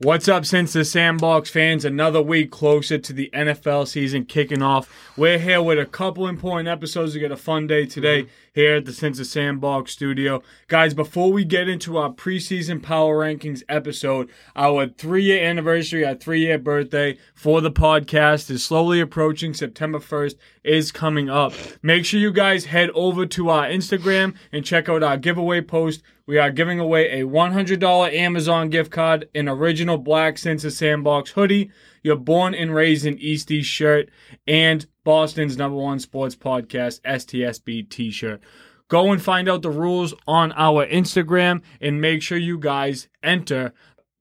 What's up, since the Sandbox fans? Another week closer to the NFL season kicking off. We're here with a couple important episodes to get a fun day today mm-hmm. here at the Since the Sandbox studio. Guys, before we get into our preseason power rankings episode, our three year anniversary, our three year birthday for the podcast is slowly approaching. September 1st is coming up. Make sure you guys head over to our Instagram and check out our giveaway post. We are giving away a $100 Amazon gift card, an original black Sense Sandbox hoodie, your born and raised in Eastie shirt, and Boston's number one sports podcast, STSB t shirt. Go and find out the rules on our Instagram and make sure you guys enter.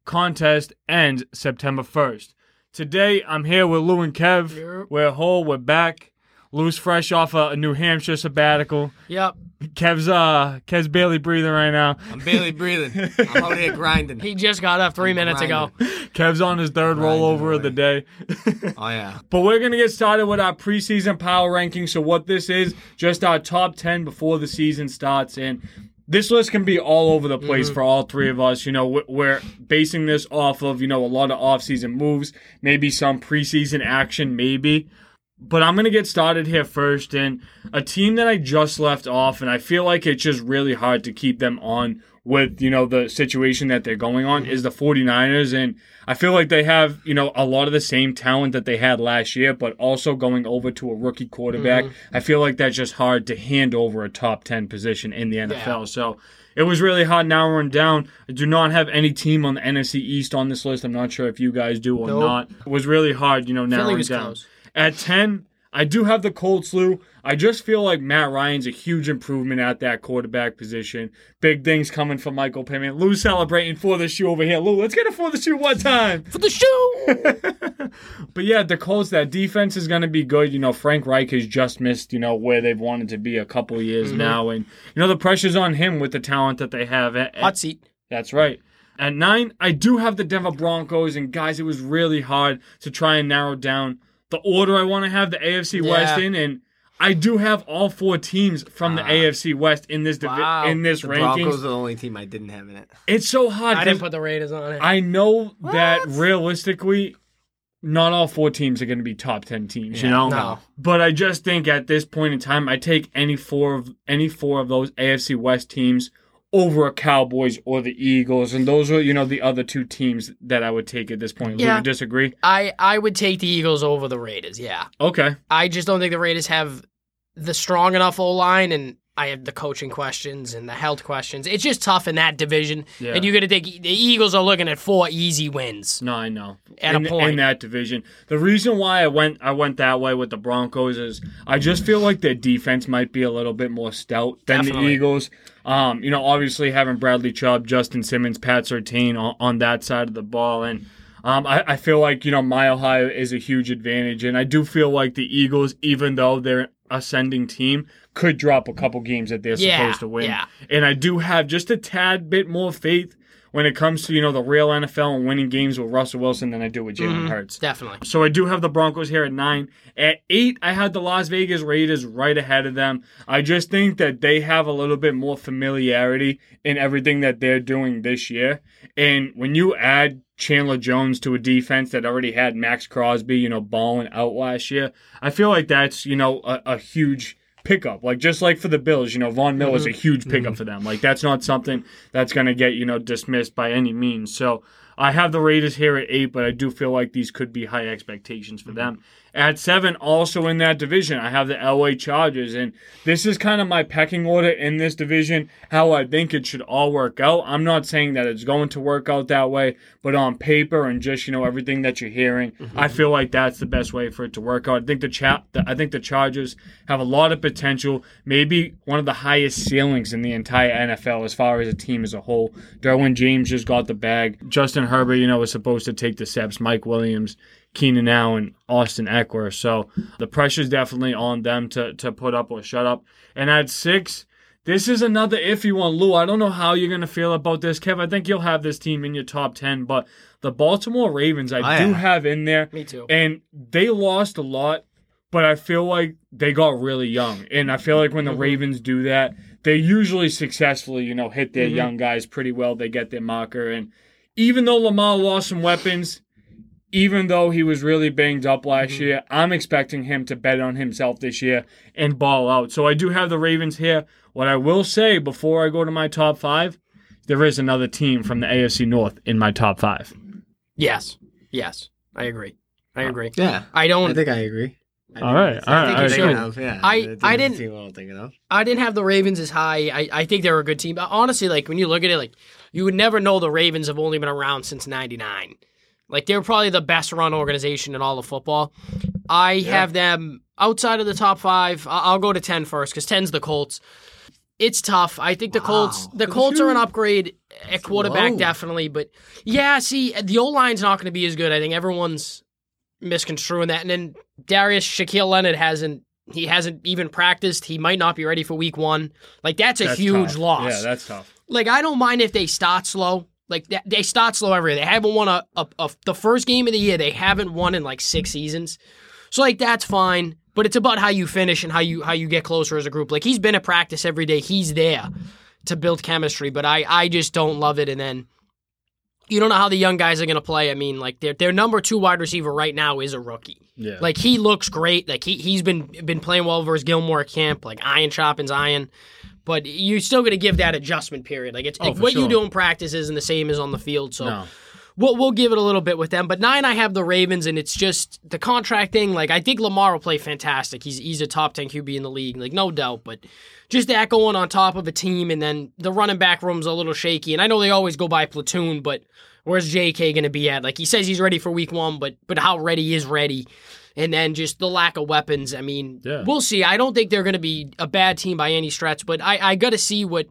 Contest ends September 1st. Today, I'm here with Lou and Kev. Yep. We're whole, we're back. Lou's fresh off a New Hampshire sabbatical. Yep. Kev's uh Kev's barely breathing right now. I'm barely breathing. I'm out here grinding. He just got up 3 minutes ago. Kev's on his third Grinding rollover of the day. Oh yeah. but we're gonna get started with our preseason power ranking. So what this is, just our top ten before the season starts, and this list can be all over the place for all three of us. You know, we- we're basing this off of you know a lot of off-season moves, maybe some preseason action, maybe. But I'm gonna get started here first, and a team that I just left off, and I feel like it's just really hard to keep them on with you know the situation that they're going on is the 49ers, and I feel like they have you know a lot of the same talent that they had last year, but also going over to a rookie quarterback. Mm-hmm. I feel like that's just hard to hand over a top 10 position in the NFL. So. It was really hard narrowing down. I do not have any team on the NFC East on this list. I'm not sure if you guys do or Nope. not. It was really hard, you know, narrowing down. close. At 10, I do have the Colts, Lou. I just feel like Matt Ryan's a huge improvement at that quarterback position. Big things coming from Michael Pittman. Lou celebrating for the shoe over here. Lou, let's get it for the shoe one time. For the shoe! But yeah, the Colts, that defense is going to be good. You know, Frank Reich has just missed, you know, where they've wanted to be a couple years mm-hmm. now. And, you know, the pressure's on him with the talent that they have. At- at- Hot seat. that's right. At nine, I do have the Denver Broncos, and guys, it was really hard to try and narrow down the order I want to have the AFC West in, and I do have all four teams from the ah. AFC West in this divi- Wow. in this The rankings. Broncos are the only team I didn't have in it. It's so hard. I didn't put the Raiders on it. I know that realistically, not all four teams are going to be top ten teams. you know, no. but I just think at this point in time, I take any four of any four of those AFC West teams over a Cowboys or the Eagles, and those are you know the other two teams that I would take at this point. Would Yeah. you disagree? I, I would take the Eagles over the Raiders, yeah. Okay, I just don't think the Raiders have the strong enough O line, and I have the coaching questions and the health questions. It's just tough in that division. Yeah. And you're going to think the Eagles are looking at four easy wins. no, I know. At a in, point. in that division, the reason why I went I went that way with the Broncos is I just feel like their defense might be a little bit more stout than the Eagles. Um, you know, obviously having Bradley Chubb, Justin Simmons, Pat Surtain on, on that side of the ball, and um, I, I feel like you know Mile High is a huge advantage, and I do feel like the Eagles, even though they're an ascending team, could drop a couple games that they're Yeah, supposed to win. yeah. And I do have just a tad bit more faith when it comes to you know the real NFL and winning games with Russell Wilson than I do with Jalen Mm-hmm. Hurts. Definitely. So I do have the Broncos here at nine. At eight, I had the Las Vegas Raiders right ahead of them. I just think that they have a little bit more familiarity in everything that they're doing this year. And when you add Chandler Jones to a defense that already had Maxx Crosby, you know, balling out last year, I feel like that's, you know, a, a huge pickup. Like just like for the Bills, you know, Von is a mm-hmm. huge pickup mm-hmm. for them. Like that's not something that's going to get, you know, dismissed by any means. So I have the Raiders here at eight, but I do feel like these could be high expectations for mm-hmm. them. At seven, also in that division, I have the LA Chargers, and this is kind of my pecking order in this division, how I think it should all work out. I'm not saying that it's going to work out that way, but on paper and just you know everything that you're hearing, I mm-hmm. feel like that's the best way for it to work out. I think the cha- the, I think the Chargers have a lot of potential, maybe one of the highest ceilings in the entire NFL as far as a team as a whole. Derwin James just got the bag. Justin Herbert, you know, was supposed to take the steps. Mike Williams. Keenan Allen, Austin Ekeler. So the pressure's definitely on them to, to put up or shut up. And at six, this is another iffy one, Lou. I don't know how you're going to feel about this, Kev. I think you'll have this team in your top 10, but the Baltimore Ravens, I Oh, do yeah. have in there. Me too. And they lost a lot, but I feel like they got really young. And I feel like when the Mm-hmm. Ravens do that, they usually successfully, you know, hit their Mhm. young guys pretty well. They get their marker. And even though Lamar lost some weapons, even though he was really banged up last Mm-hmm. year, I'm expecting him to bet on himself this year and ball out. So I do have the Ravens here. What I will say before I go to my top five, there is another team from the AFC North in my top five. Yes. Yes. I agree. I agree. Yeah. I don't I think I agree. I All think right, that's- I right, think all you're right, thinking good. of, yeah. I- think I didn't- I'm thinking of. I didn't have the Ravens as high. I, I think they're a good team. But honestly, like when you look at it, like you would never know the Ravens have only been around since '99. Like they're probably the best run organization in all of football. I have them outside of the top five. I'll go to 10 first because 10's the Colts. It's tough. I think the Colts. The Colts are an upgrade at quarterback, Lou. definitely. But yeah, see, the O line's not going to be as good. I think everyone's misconstruing that. And then Darius Shaquille Leonard hasn't. He hasn't even practiced. He might not be ready for week one. Like that's a That's huge tough. loss. Yeah, that's tough. like I don't mind if they start slow. Like that, they start slow every year. They haven't won a, a, a the first game of the year. They haven't won in like six seasons. So like that's fine. But it's about how you finish and how you how you get closer as a group. Like he's been at practice every day. He's there to build chemistry. But I I just don't love it. And then you don't know how the young guys are gonna play. I mean, like their their number two wide receiver right now is a rookie. Yeah. Like he looks great. Like he he's been been playing well versus Gilmore at camp. Like iron sharpens iron. But you're still going to give that adjustment period. Like it's Oh, like, what you do in practice isn't the same as on the field. So no. we'll we'll give it a little bit with them. But nine, I have the Ravens, and it's just the contract thing. Like I think Lamar will play fantastic. He's he's a top ten QB in the league, like no doubt. But just that going on top of a team, and then the running back room's a little shaky. And I know they always go by platoon, but where's J.K. going to be at? Like he says he's ready for week one, but but how ready is ready? And then just the lack of weapons. I mean, Yeah. we'll see. I don't think they're going to be a bad team by any stretch, but I, I got to see what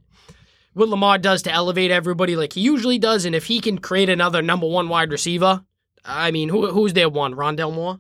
what Lamar does to elevate everybody like he usually does. And if he can create another number one wide receiver, I mean, who, who's their one? Rondale Moore?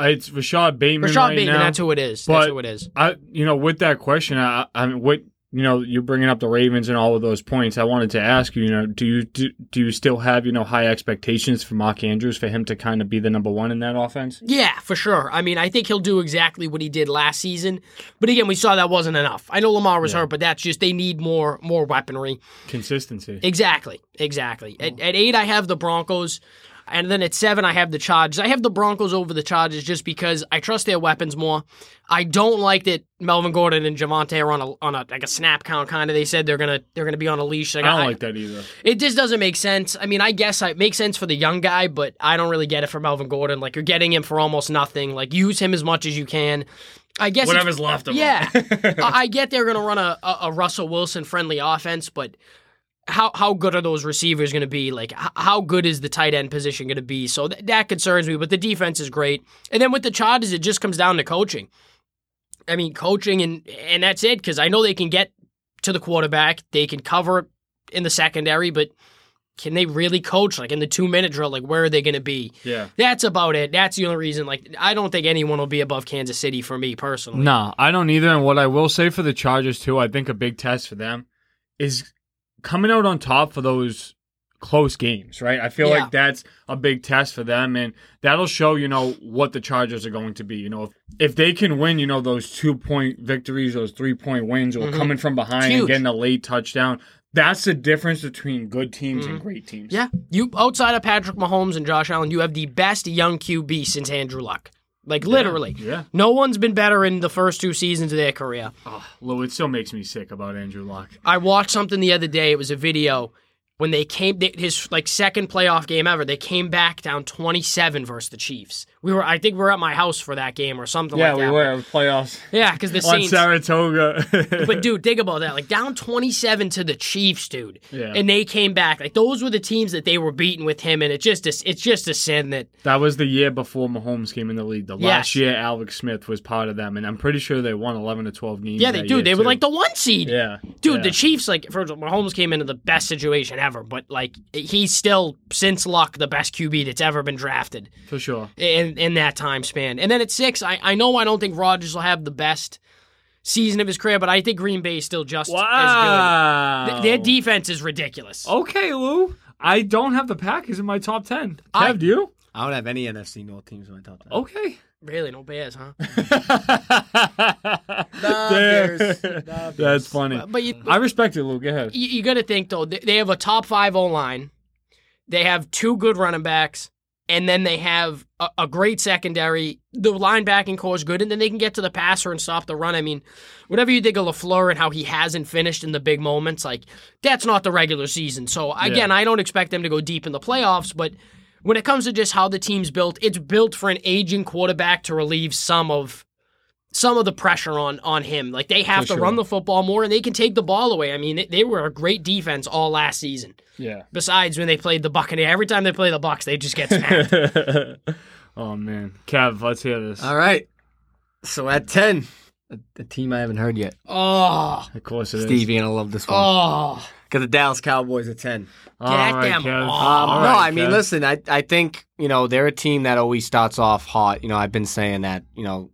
Uh, It's Rashod Bateman Rashod right Bateman, now. that's who it is. But- that's who it is. I, you know, with that question, I, I mean, what you know, you're bringing up the Ravens and all of those points. I wanted to ask you, you know, do you do, do you still have you know high expectations for Mark Andrews for him to kind of be the number one in that offense? Yeah, for sure. I mean, I think he'll do exactly what he did last season. But again, we saw that wasn't enough. I know Lamar was Yeah. hurt, but that's just they need more more weaponry. Consistency. Exactly, exactly. At, at eight, I have the Broncos, and then at seven, I have the Chargers. I have the Broncos over the Chargers just because I trust their weapons more. I don't like that Melvin Gordon and Javonte are on a on a like a snap count kind of. They said they're gonna they're gonna be on a leash. Like, I don't like that either. It just doesn't make sense. I mean, I guess it makes sense for the young guy, but I don't really get it for Melvin Gordon. Like you're getting him for almost nothing. Like use him as much as you can. I guess Whatever's left of yeah, him. I I get they're going to run a, a, a Russell Wilson friendly offense, but how how good are those receivers going to be? Like h- how good is the tight end position going to be? So th- that concerns me. But the defense is great, and then with the Chargers, it just comes down to coaching. I mean, coaching and and that's it because I know they can get to the quarterback, they can cover in the secondary, but can they really coach like in the two minute drill? Like where are they going to be? yeah. That's about it. That's the only reason. Like I don't think anyone will be above Kansas City for me personally. No, I don't either. And what I will say for the Chargers too, I think a big test for them is coming out on top for those close games, right? I feel Yeah. like that's a big test for them and that'll show, you know, what the Chargers are going to be. You know, if, if they can win, you know, those two point victories, those three point wins, or Mhm. coming from behind huge. and getting a late touchdown, that's the difference between good teams and great teams. Mm-hmm. Yeah, you outside of Patrick Mahomes and Josh Allen, you have the best young QB since Andrew Luck. Like literally, Yeah. no one's been better in the first two seasons of their career. Oh, Lou, it still makes me sick about Andrew Luck. I watched something the other day. It was a video when they came they- his like second playoff game ever. They came back down twenty seven versus the Chiefs. We were I think we were at my house for that game or something Yeah, like that. Yeah, we were playoffs Yeah, because the Saints on Saratoga. But dude, think about that. Like down 27 to the Chiefs, dude. Yeah. And they came back. Like those were the teams that they were beating with him and it just it's just a sin that That was the year before Mahomes came in the league. The Yes. last year, Alex Smith was part of them, and I'm pretty sure they won 11 to 12 games. Yeah, they do. They were like the one seed. yeah, Dude, yeah. the Chiefs, like, first of all, Mahomes came into the best situation ever, but, like, he's still, since Luck, the best QB that's ever been drafted for sure. In, in that time span. And then at six, I, I know I don't think Rodgers will have the best season of his career, but I think Green Bay is still just as Wow, good. Th- Their defense is ridiculous. Okay, Lou. I don't have the Packers in my top 10. I- Have you? I don't have any NFC North teams in my top ten. Okay. Really, no Bears, huh? Bears. There- The That's funny. But you, I respect it, Lou. Go ahead. you, you got to think though they they have a top five O line. They have two good running backs, and then they have a, a great secondary. The linebacking core is good, and then they can get to the passer and stop the run. I mean, whatever you think of Lafleur and how he hasn't finished in the big moments, like that's not the regular season. So again, I don't expect them to go deep in the playoffs, but when it comes to just how the team's built, it's built for an aging quarterback to relieve some of some of the pressure on on him. Like they have For to sure. run the football more, and they can take the ball away. I mean, they, they were a great defense all last season. Yeah. Besides when they played the Buccaneers, every time they play the Bucks, they just get smacked. oh man, Kev, let's hear this. All right. So at 10, a, a team I haven't heard yet. oh, Of course it is. Stevie, and I love this one. oh, Got the Dallas Cowboys at 10. All Get right, them Kev. off. Um, all no, right, I mean, Kev. listen, I, I think, you know, they're a team that always starts off hot. You know, I've been saying that, you know,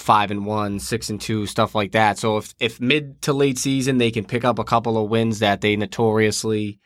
five and one, six and two, stuff like that. So if, if mid to late season they can pick up a couple of wins that they notoriously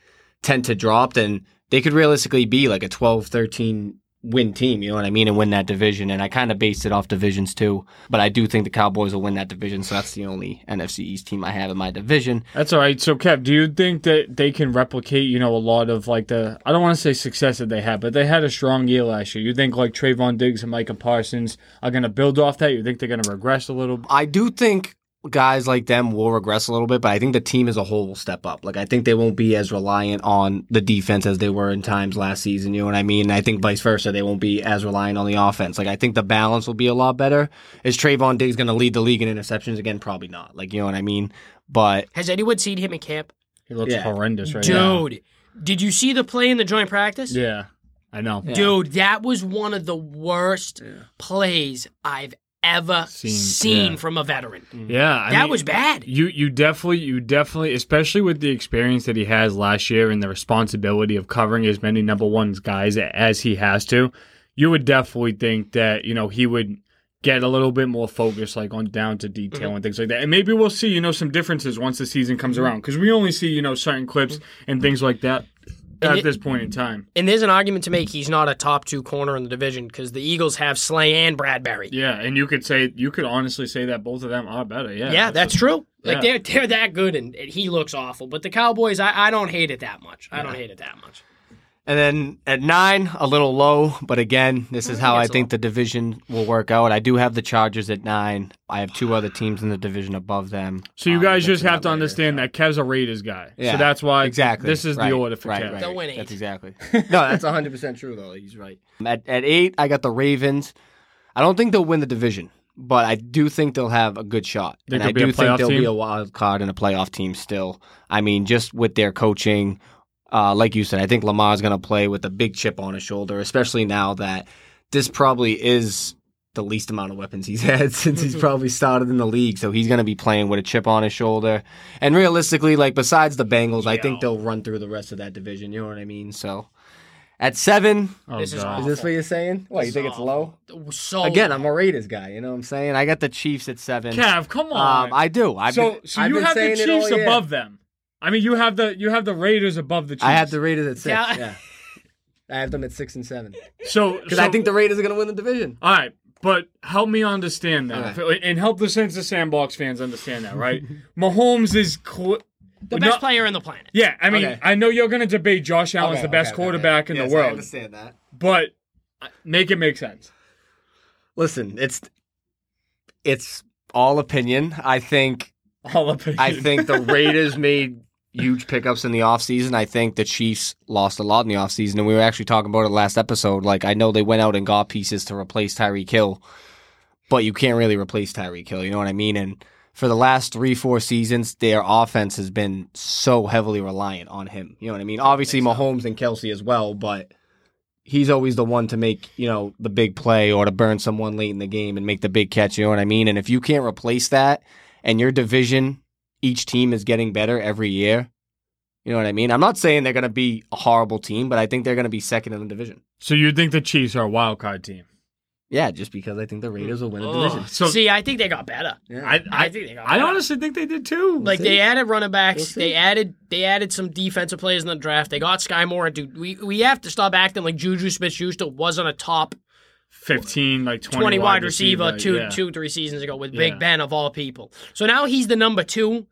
tend to drop, then they could realistically be like a 12, 13 win team, you know what I mean, and win that division. And I kind of based it off divisions too. But I do think the Cowboys will win that division. So that's the only NFC East team I have in my division. That's all right. So, Kev, do you think that they can replicate, you know, a lot of like the I don't want to say success that they had, but they had a strong year last year. You think like Trevon Diggs and Micah Parsons are going to build off that? You think they're going to regress a little? I do think guys like them will regress a little bit, but I think the team as a whole will step up. Like I think they won't be as reliant on the defense as they were in times last season. You know what I mean? And I think vice versa, they won't be as reliant on the offense. Like I think the balance will be a lot better. Is Trevon Diggs going to lead the league in interceptions again? Probably not. Like you know what I mean? But has anyone seen him in camp? He looks Yeah. horrendous right now. Dude, did you see the play in the joint practice? Yeah, I know. Dude, that was one of the worst plays I've ever Seen, seen, yeah. from a veteran. Mm-hmm. Yeah, I that mean, was bad. You you definitely you definitely especially with the experience that he has last year and the responsibility of covering as many number ones guys as he has to, you would definitely think that you know he would get a little bit more focused like on down to detail mm-hmm. and things like that. And maybe we'll see you know some differences once the season comes mm-hmm. around because we only see you know certain clips and things like that And at it- this point in time. And there's an argument to make he's not a top two corner in the division because the Eagles have Slay and Bradberry. Yeah, and you could say you could honestly say that both of them are better. Yeah, Yeah, that's true. Like they're they're that good, and, and he looks awful. But the Cowboys, I, I don't hate it that much. I don't hate it that much. And then at nine, a little low, but again, this is how I think the division will work out. I do have the Chargers at nine. I have two other teams in the division above them. So you Um, guys we'll just get have to later. understand that Kev's a Raiders guy. Yeah, so that's why exactly. this is Right, the order for right, Kev. Right. They'll win eight. That's exactly. no, that's 100 percent true though. He's right. At at eight, I got the Ravens. I don't think they'll win the division, but I do think they'll have a good shot. They and could I be a do think they'll be team? a wild card and a playoff team still. I mean, just with their coaching, uh, like you said, I think Lamar is going to play with a big chip on his shoulder, especially now that this probably is the least amount of weapons he's had since he's probably started in the league. So he's going to be playing with a chip on his shoulder. And realistically, like besides the Bengals, I think they'll run through the rest of that division. You know what I mean? So at seven, Oh, This is is this what you're saying? What, you think it's low? So Again, I'm a Raiders guy. You know what I'm saying? I got the Chiefs at seven. Kev, come on. Um, I do. I've so been, so you have the saying it all Chiefs above them. I mean, you have the you have the Raiders above the Chiefs. I have the Raiders at six. Yeah. Yeah. I have them at six and seven so because so- I think the Raiders are going to win the division. All right, but help me understand that, All and help the Sense of Sandbox fans understand that, right? Mahomes is cl- the best no- player in the planet. Yeah, I mean, Okay. I know you're going to debate Josh Allen's the best quarterback in the world, I understand that. but uh, make it make sense. Listen, it's it's all opinion. I think All opinion. I think the Raiders made huge pickups in the offseason. I think the Chiefs lost a lot in the offseason, and we were actually talking about it last episode. Like, I know they went out and got pieces to replace Tyreek Hill, but you can't really replace Tyreek Hill. You know what I mean? And for the last three, four seasons, their offense has been so heavily reliant on him. You know what I mean? Obviously, Mahomes and Kelsey as well, but he's always the one to make, you know, the big play or to burn someone late in the game and make the big catch. You know what I mean? And if you can't replace that and your division, each team is getting better every year, you know what I mean? I'm not saying they're going to be a horrible team, but I think they're going to be second in the division. so you think the Chiefs are a wild card team? Yeah, just because I think the Raiders will win the division. So See, I think they got better. Yeah. I, I, I think they got I better. honestly think they did too. Like see. they added running backs, We'll see. they added they added some defensive players in the draft. They got Sky Moore. Dude, we we have to stop acting like Juju Smith-Schuster wasn't a top 15, like 20, twenty wide receiver two yeah. two three seasons ago with Yeah. Big Ben of all people. So now he's the number two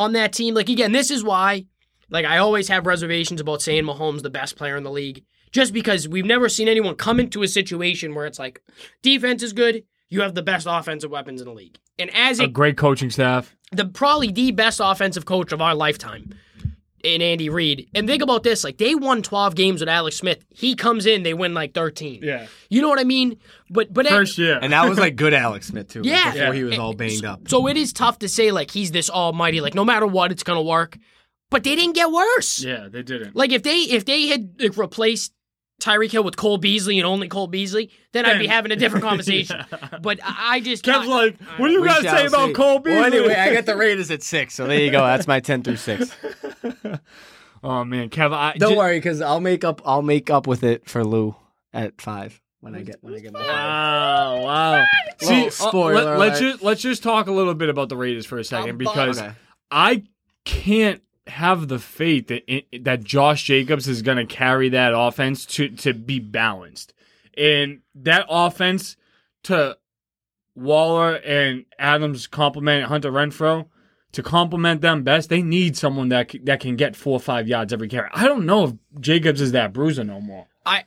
on that team. Like again, this is why Like I always have reservations about saying Mahomes the best player in the league, just because we've never seen anyone come into a situation where it's like defense is good, you have the best offensive weapons in the league, and as A it great coaching staff. the probably the best offensive coach of our lifetime in Andy Reid. And think about this, like they won 12 games with Alex Smith. He comes in, they win like 13. Yeah. You know what I mean? But but First year. And that was like good Alex Smith too. like, Yeah. before he was all banged up. so it is tough to say like he's this almighty like no matter what it's going to work. But they didn't get worse. yeah, they didn't. Like if they if they had like, replaced Tyreek Hill with Cole Beasley and only Cole Beasley, then I'd be having a different conversation. But I, I just Kev's I- like, what do you guys got to shall say about. Cole Beasley? Well, anyway, I got the Raiders at six, so there you go. That's my ten through six. oh man, Kev, I Don't ju- worry, because I'll make up. I'll make up with it for Lou at five when I get when I get my. Wow, wow. See, Well, uh, spoiler let, us just let's just talk a little bit about the Raiders for a second I'm because Okay. I can't have the faith that that Josh Jacobs is going to carry that offense to to be balanced, and that offense to Waller and Adams complement Hunter Renfrow. To complement them best, they need someone that that can get four or five yards every carry. I don't know if Jacobs is that bruiser no more. I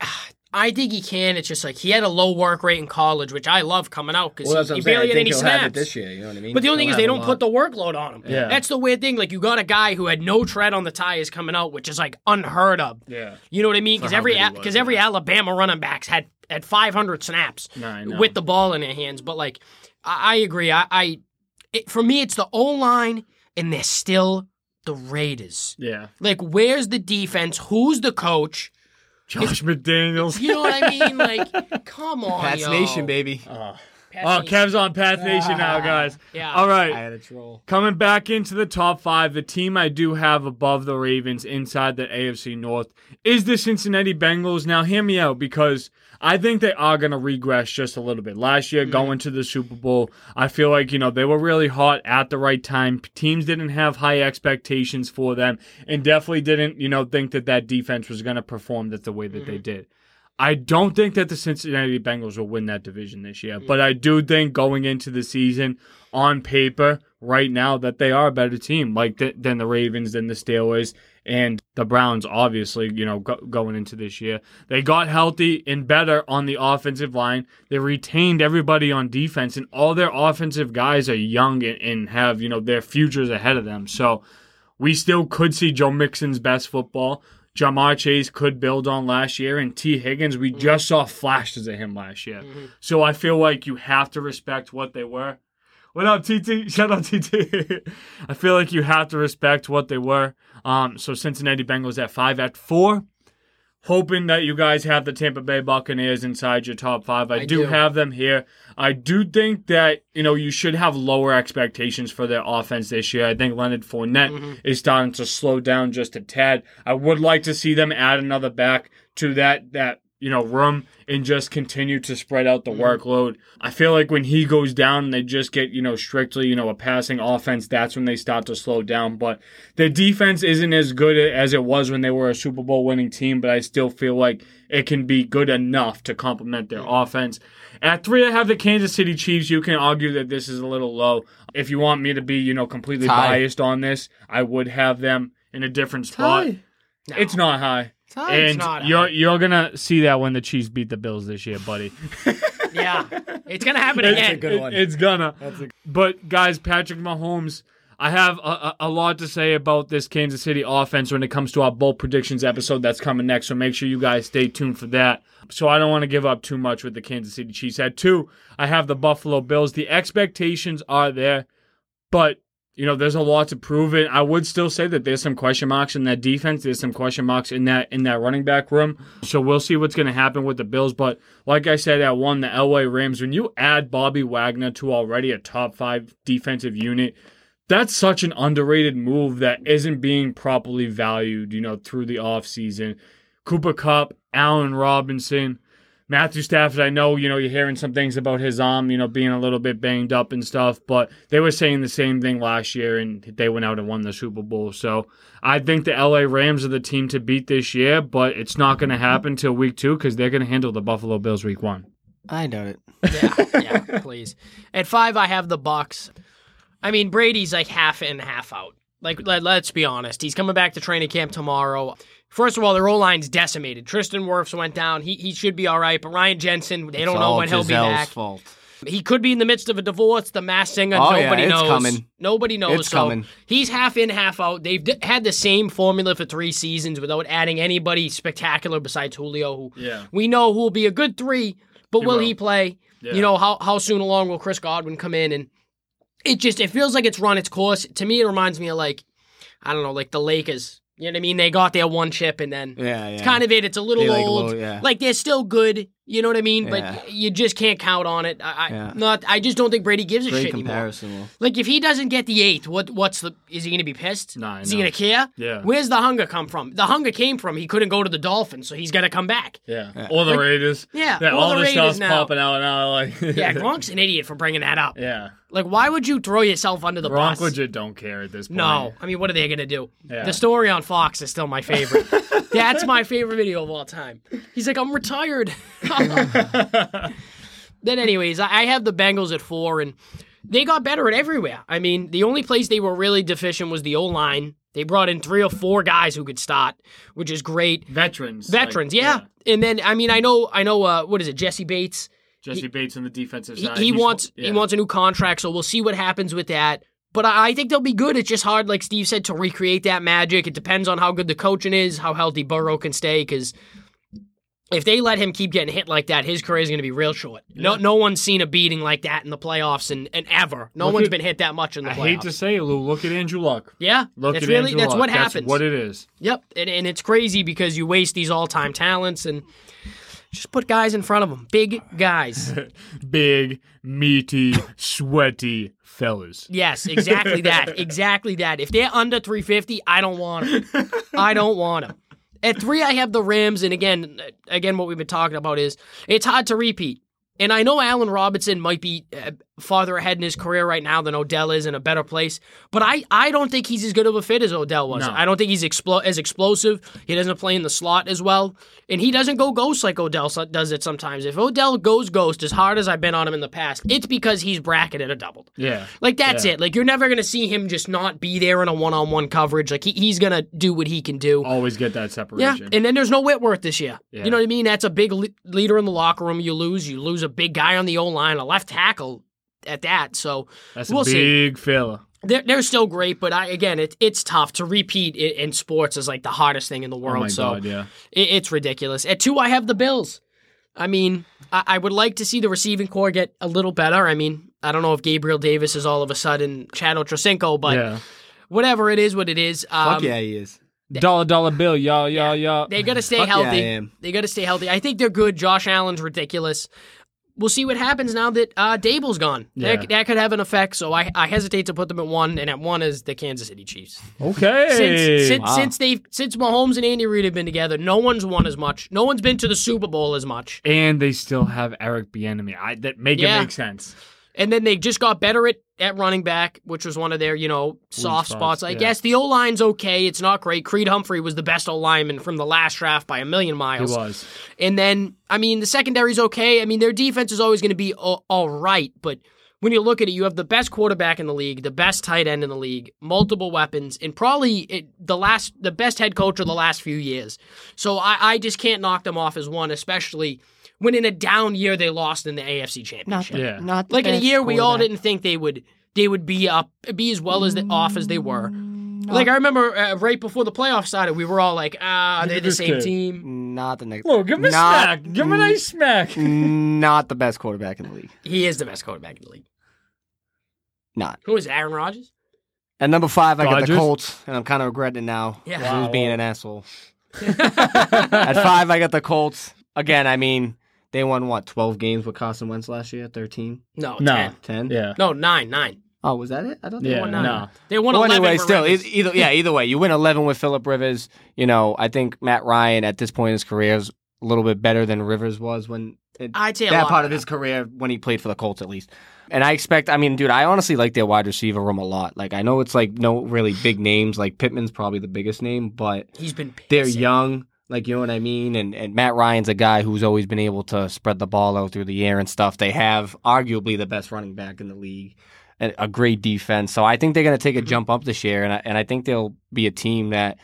I think he can. It's just like he had a low work rate in college, which I love coming out because Well, that's he, what he I'm saying. I barely had think any he'll snaps. have it this year. You know what I mean? But the only thing He'll is they don't put the workload on him. Yeah. That's the weird thing. Like you got a guy who had no tread on the tires coming out, which is like unheard of. Yeah, You know what I mean? Because every good he was, because every yeah. Alabama running backs had had 500 snaps No, with the ball in their hands. But like I, I agree. I, I it, for me it's the O line and they're still the Raiders. yeah. Like where's the defense? Who's the coach? Josh McDaniels. You know what I mean? Like come on, Pats yo. Nation, baby. Oh, Pats oh Nation. Kev's on Pats Nation now, guys. Yeah. All right. I had a troll. Coming back into the top five, the team I do have above the Ravens inside the AFC North is the Cincinnati Bengals. Now, hear me out because I think they are going to regress just a little bit. Last year, mm-hmm. going to the Super Bowl, I feel like, you know, they were really hot at the right time. Teams didn't have high expectations for them and definitely didn't, you know, think that that defense was going to perform that the way that they mm-hmm. did. I don't think that the Cincinnati Bengals will win that division this year, but I do think going into the season, on paper, right now, that they are a better team, like th- than the Ravens, than the Steelers, and the Browns. Obviously, you know, go- going into this year, they got healthy and better on the offensive line. They retained everybody on defense, and all their offensive guys are young and, and have you know their futures ahead of them. So we still could see Joe Mixon's best football. Ja'Marr Chase could build on last year, and Tee Higgins, we just saw flashes of him last year. So I feel like you have to respect what they were. What up, TT? Shut up, TT. I feel like you have to respect what they were. Um, so Cincinnati Bengals at five, at four. Hoping that you guys have the Tampa Bay Buccaneers inside your top five. I, I do do. have them here. I do think that you know you should have lower expectations for their offense this year. I think Leonard Fournette mm-hmm. is starting to slow down just a tad. I would like to see them add another back to that that you know room and just continue to spread out the mm-hmm. workload. I feel like when he goes down and they just get you know strictly you know a passing offense, that's when they start to slow down. But the defense isn't as good as it was when they were a Super Bowl winning team. But I still feel like it can be good enough to complement their mm-hmm. offense. At three, I have the Kansas City Chiefs. You can argue that this is a little low. If you want me to be, you know, completely Tie. biased on this, I would have them in a different spot. No. It's not high. Tie. And not you're high. you're gonna see that when the Chiefs beat the Bills this year, buddy. yeah, it's gonna happen It's again. good one. It's gonna. But guys, Patrick Mahomes, I have a, a, a lot to say about this Kansas City offense when it comes to our bold predictions episode that's coming next. So make sure you guys stay tuned for that. So I don't want to give up too much with the Kansas City Chiefs. At two, I have the Buffalo Bills. The expectations are there, but you know there's a lot to prove it. I would still say that there's some question marks in that defense. There's some question marks in that in that running back room. So we'll see what's going to happen with the Bills. But like I said, at one, the LA Rams. When you add Bobby Wagner to already a top five defensive unit, that's such an underrated move that isn't being properly valued. You know, through the offseason. Cooper Kupp, Allen Robinson. Matthew Stafford, I know, you know, you're hearing some things about his arm, you know, being a little bit banged up and stuff, but they were saying the same thing last year and they went out and won the Super Bowl. So I think the LA Rams are the team to beat this year, but it's not going to happen till week two because they're going to handle the Buffalo Bills week one. I doubt it. yeah, yeah, please. At five, I have the Bucks. I mean, Brady's like half in, half out. Like, let, let's be honest. He's coming back to training camp tomorrow. First of all, their O line's decimated. Tristan Wirfs went down. He he should be all right, but Ryan Jensen, they don't know all when he'll be Gisele's back. fault. He could be in the midst of a divorce. The mass singer, Oh, yeah, nobody it's knows. coming. Nobody knows. It's so coming. He's half in, half out. They've d- had the same formula for three seasons without adding anybody spectacular besides Julio, who Yeah. we know who will be a good three, but He will, will. he play? Yeah. You know how how soon along will Chris Godwin come in? And it just it feels like it's run its course. To me, it reminds me of like I don't know, like the Lakers. You know what I mean? They got their one chip and then Yeah, yeah. it's kind of it. It's a little They like old. yeah. Like they're still good. You know what I mean? Yeah. But you just can't count on it. I, I Yeah. not. I just don't think Brady gives a great shit anymore. comparison. Will. Like if he doesn't get the eighth, what what's the? Is he going to be pissed? Nah, I is he going to care? Yeah. Where's the hunger come from? The hunger came from he couldn't go to the Dolphins, so he's got to come back. Yeah. Yeah. Or the Like- Raiders. Yeah, Yeah. or All the the Raiders stuff's now. popping out now. Like. Yeah, Gronk's an idiot for bringing that up. yeah. Like, why would you throw yourself under the Gronk bus? legit don't care at this point. No, I mean, what are they gonna do? Yeah. The story on Fox is still my favorite. That's my favorite video of all time. He's like, I'm retired. then, anyways, I have the Bengals at four, and they got better at everywhere. I mean, the only place they were really deficient was the O line. They brought in three or four guys who could start, which is great. Veterans. Veterans, like, yeah. And then, I mean, I know, I know. Uh, what is it? Jessie Bates. Jessie Bates on the defensive side. he He's- wants yeah. he wants a new contract, so we'll see what happens with that. But I, I think they'll be good. It's just hard, like Steve said, to recreate that magic. It depends on how good the coaching is, how healthy Burrow can stay. Because if they let him keep getting hit like that, his career is going to be real short. No, no one's seen a beating like that in the playoffs and, and ever. No Look one's at- been hit that much in the I playoffs. I hate to say it, Lou. Look at Andrew Luck. yeah, Look that's at really Andrew that's Luck. what happens. That's what it is. Yep, and, and it's crazy because you waste these all time talents and just put guys in front of them, big guys. Big, meaty, sweaty fellas. Yes, exactly that. Exactly that. If they're under 350, I don't want them. I don't want them. At three, I have the Rams, and again, again, what we've been talking about is it's hard to repeat. And I know Allen Robinson might be uh, farther ahead in his career right now than Odell is in a better place, but I, I don't think he's as good of a fit as Odell was. No. I don't think he's explo- as explosive. He doesn't play in the slot as well, and he doesn't go ghost like Odell does it sometimes. If Odell goes ghost as hard as I've been on him in the past, it's because he's bracketed or doubled. Yeah. Like that's Yeah. it. Like you're never gonna see him just not be there in a one-on-one coverage. Like he, he's gonna do what he can do. Always get that separation. yeah, and then there's no Whitworth this year. Yeah. You know what I mean? That's a big le- leader in the locker room. You lose, you lose a big guy on the O line, a left tackle at that. So That's we'll a see. big fella. they're, they're still great, but I again, it, it's tough to repeat it in sports is like the hardest thing in the Oh world. my so god, yeah. it, it's ridiculous. At two, I have the Bills. I mean, I, I would like to see the receiving core get a little better. I mean, I don't know if Gabriel Davis is all of a sudden Chad Ochocinco, but yeah. whatever it is, what it is. Um, Fuck yeah, he is. Dollar dollar bill, y'all, y'all, y'all. They got to stay Fuck yeah, I healthy. am. they got to stay healthy. I think they're good. Josh Allen's ridiculous. We'll see what happens now that uh, Daboll's gone. Yeah. That, that could have an effect. So I, I hesitate to put them at one, and at one is the Kansas City Chiefs. Okay. Since since, Wow. since they since Mahomes and Andy Reid have been together, no one's won as much. No one's been to the Super Bowl as much. and they still have Eric Bieniemy. I that make Yeah. it make sense. And then they just got better at, at running back, which was one of their, you know, soft spots, spots. I yeah. guess the O line's okay. It's not great. Creed Humphrey was the best O lineman from the last draft by a million miles. He was. And then, I mean, the secondary's okay. I mean, their defense is always going to be all, all right. But when you look at it, you have the best quarterback in the league, the best tight end in the league, multiple weapons, and probably it, the last, the best head coach of the last few years. So I, I just can't knock them off as one, especially when in a down year they lost in the AFC Championship. Yeah. Not the Like in a year, we all didn't think they would they would be up, be as well as the, off as they were. Like I remember uh, right before the playoffs started, we were all like, ah, Look they're the same kid. team. Not the next. Look, give him a Not- smack. Give him a nice smack. Not the best quarterback in the league. He is the best quarterback in the league. Not. Who is Aaron Rodgers? At number five, I got the Colts, and I'm kind of regretting it now. Yeah. 'cause I was being an asshole. At five, I got the Colts. Again, I mean, they won what, 12 games with Carson Wentz last year? 13? No, No. 10. 10? Yeah. No, nine, nine. Oh, was that it? I thought they Yeah. won nine. nine. No. They won Well, 11 anyway, still, Rivers. e- either yeah, either way, you win 11 with Philip Rivers. You know, I think Matt Ryan at this point in his career is a little bit better than Rivers was when it, I'd say that part of better. his career when he played for the Colts at least. And I expect, I mean, dude, I honestly like their wide receiver room a lot. Like, I know it's like no really big names. Like Pittman's probably the biggest name, but He's been they're young. Like, you know what I mean? And and Matt Ryan's a guy who's always been able to spread the ball out through the air and stuff. They have arguably the best running back in the league. a, a great defense. So I think they're going to take a Mhm. jump up this year, and I, and I think they'll be a team that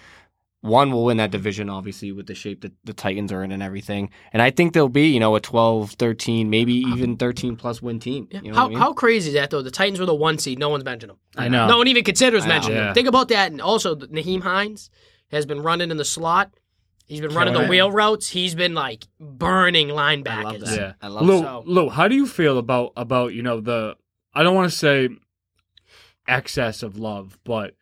one will win that division, obviously with the shape that the Titans are in and everything. And I think they'll be you know a 12, 13, maybe even thirteen plus win team. Yeah. You know how I mean? how crazy is that though? The Titans were the one seed. No one's mentioned them. I know. No one even considers mentioning Yeah. them. Think about that. And also, Nyheim Hines has been running in the slot. He's been running the Killing it. wheel routes. He's been like burning I linebackers. love that. Yeah. I love Lou, so. Lou, how do you feel about about you know the? I don't want to say excess of love, but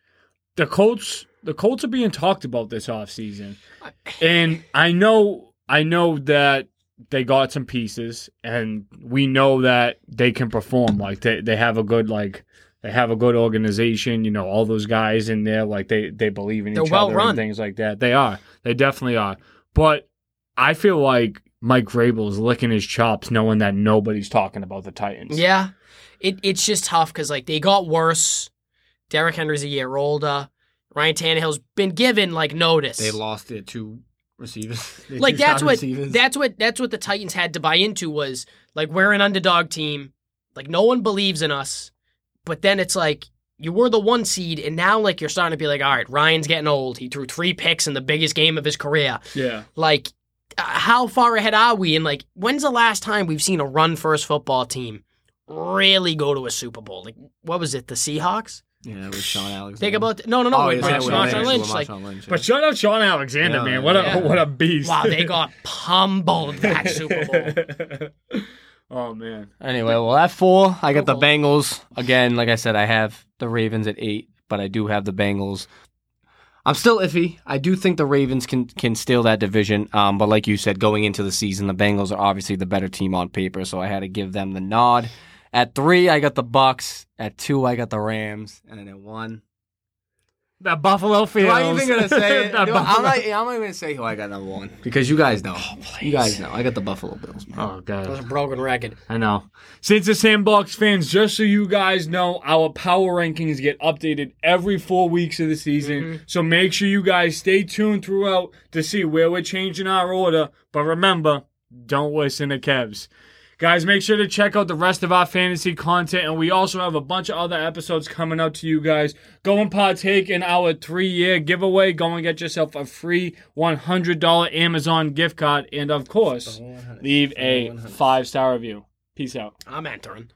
the Colts the Colts are being talked about this offseason. and I know I know that they got some pieces, and we know that they can perform. Like they they have a good like. They have a good organization, you know. All those guys in there, like they they believe in They're each well other run. and things like that. They are, they definitely are. But I feel like Mike Vrabel is licking his chops, knowing that nobody's talking about the Titans. Yeah, it it's just tough because like they got worse. Derrick Henry's a year older. Ryan Tannehill's been given like notice. They lost their two receivers. Their like two that's what receivers. that's what that's what the Titans had to buy into was like we're an underdog team. Like no one believes in us. But then it's like you were the one seed, and now like you're starting to be like, all right, Ryan's getting old. He threw three picks in the biggest game of his career. yeah. Like, uh, how far ahead are we? And like, when's the last time we've seen a run first football team really go to a Super Bowl? Like, what was it? The Seahawks? yeah, with Shaun Alexander. Think about no, no, no. Oh, with yeah, Marshawn with Lynch, Lynch. Like, Lynch, yeah. But shout out Shaun Alexander, Yeah, man. What a what a beast. wow, they got pummeled that Super Bowl. oh man. Anyway, well, at four, I got the Bengals. Again, like I said, I have the Ravens at eight, but I do have the Bengals. I'm still iffy. I do think the Ravens can can steal that division. Um, but like you said, going into the season, the Bengals are obviously the better team on paper, so I had to give them the nod. At three, I got the Bucks. At two, I got the Rams, and then at one, The Buffalo Fields. am I even gonna say it? The No, I'm Buffalo- not. I'm not even gonna say who I got number one because you guys know. you guys know. I got the Buffalo Bills. Man. Oh That was god. a broken record. I know. Since the Sandbox fans, just so you guys know, our power rankings get updated every four weeks of the season. Mhm. So make sure you guys stay tuned throughout to see where we're changing our order. But remember, don't listen to Kevs. Guys, make sure to check out the rest of our fantasy content, and we also have a bunch of other episodes coming up to you guys. Go and partake in our three year giveaway. Go and get yourself a free $100 Amazon gift card, and of course, leave a five star review. Peace out. I'm entering.